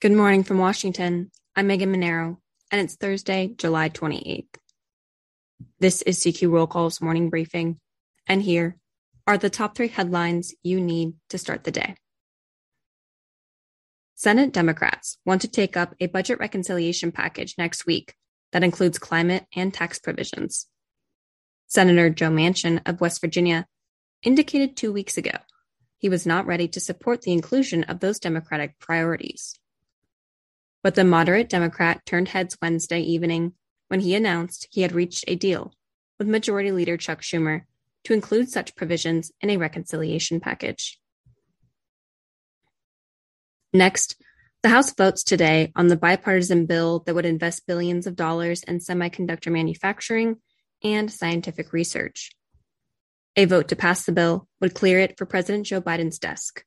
Good morning from Washington. I'm Megan Mineiro, and it's Thursday, July 28th. This is CQ Roll Call's morning briefing, and here are the top three headlines you need to start the day. Senate Democrats want to take up a budget reconciliation package next week that includes climate and tax provisions. Senator Joe Manchin of West Virginia indicated two weeks ago he was not ready to support the inclusion of those Democratic priorities. But the moderate Democrat turned heads Wednesday evening when he announced he had reached a deal with Majority Leader Chuck Schumer to include such provisions in a reconciliation package. Next, the House votes today on the bipartisan bill that would invest billions of dollars in semiconductor manufacturing and scientific research. A vote to pass the bill would clear it for President Joe Biden's desk.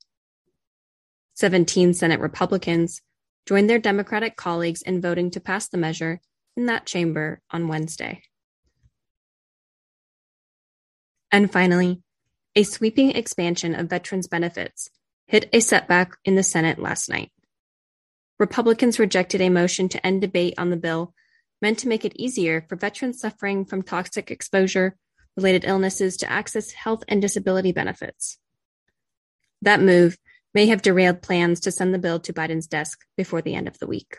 17 Senate Republicans joined their Democratic colleagues in voting to pass the measure in that chamber on Wednesday. And finally, a sweeping expansion of veterans' benefits hit a setback in the Senate last night. Republicans rejected a motion to end debate on the bill meant to make it easier for veterans suffering from toxic exposure related illnesses to access health and disability benefits. That move may have derailed plans to send the bill to Biden's desk before the end of the week.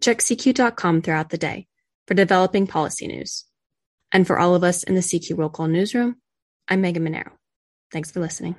Check CQ.com throughout the day for developing policy news. And for all of us in the CQ Roll Call newsroom, I'm Megan Mineiro. Thanks for listening.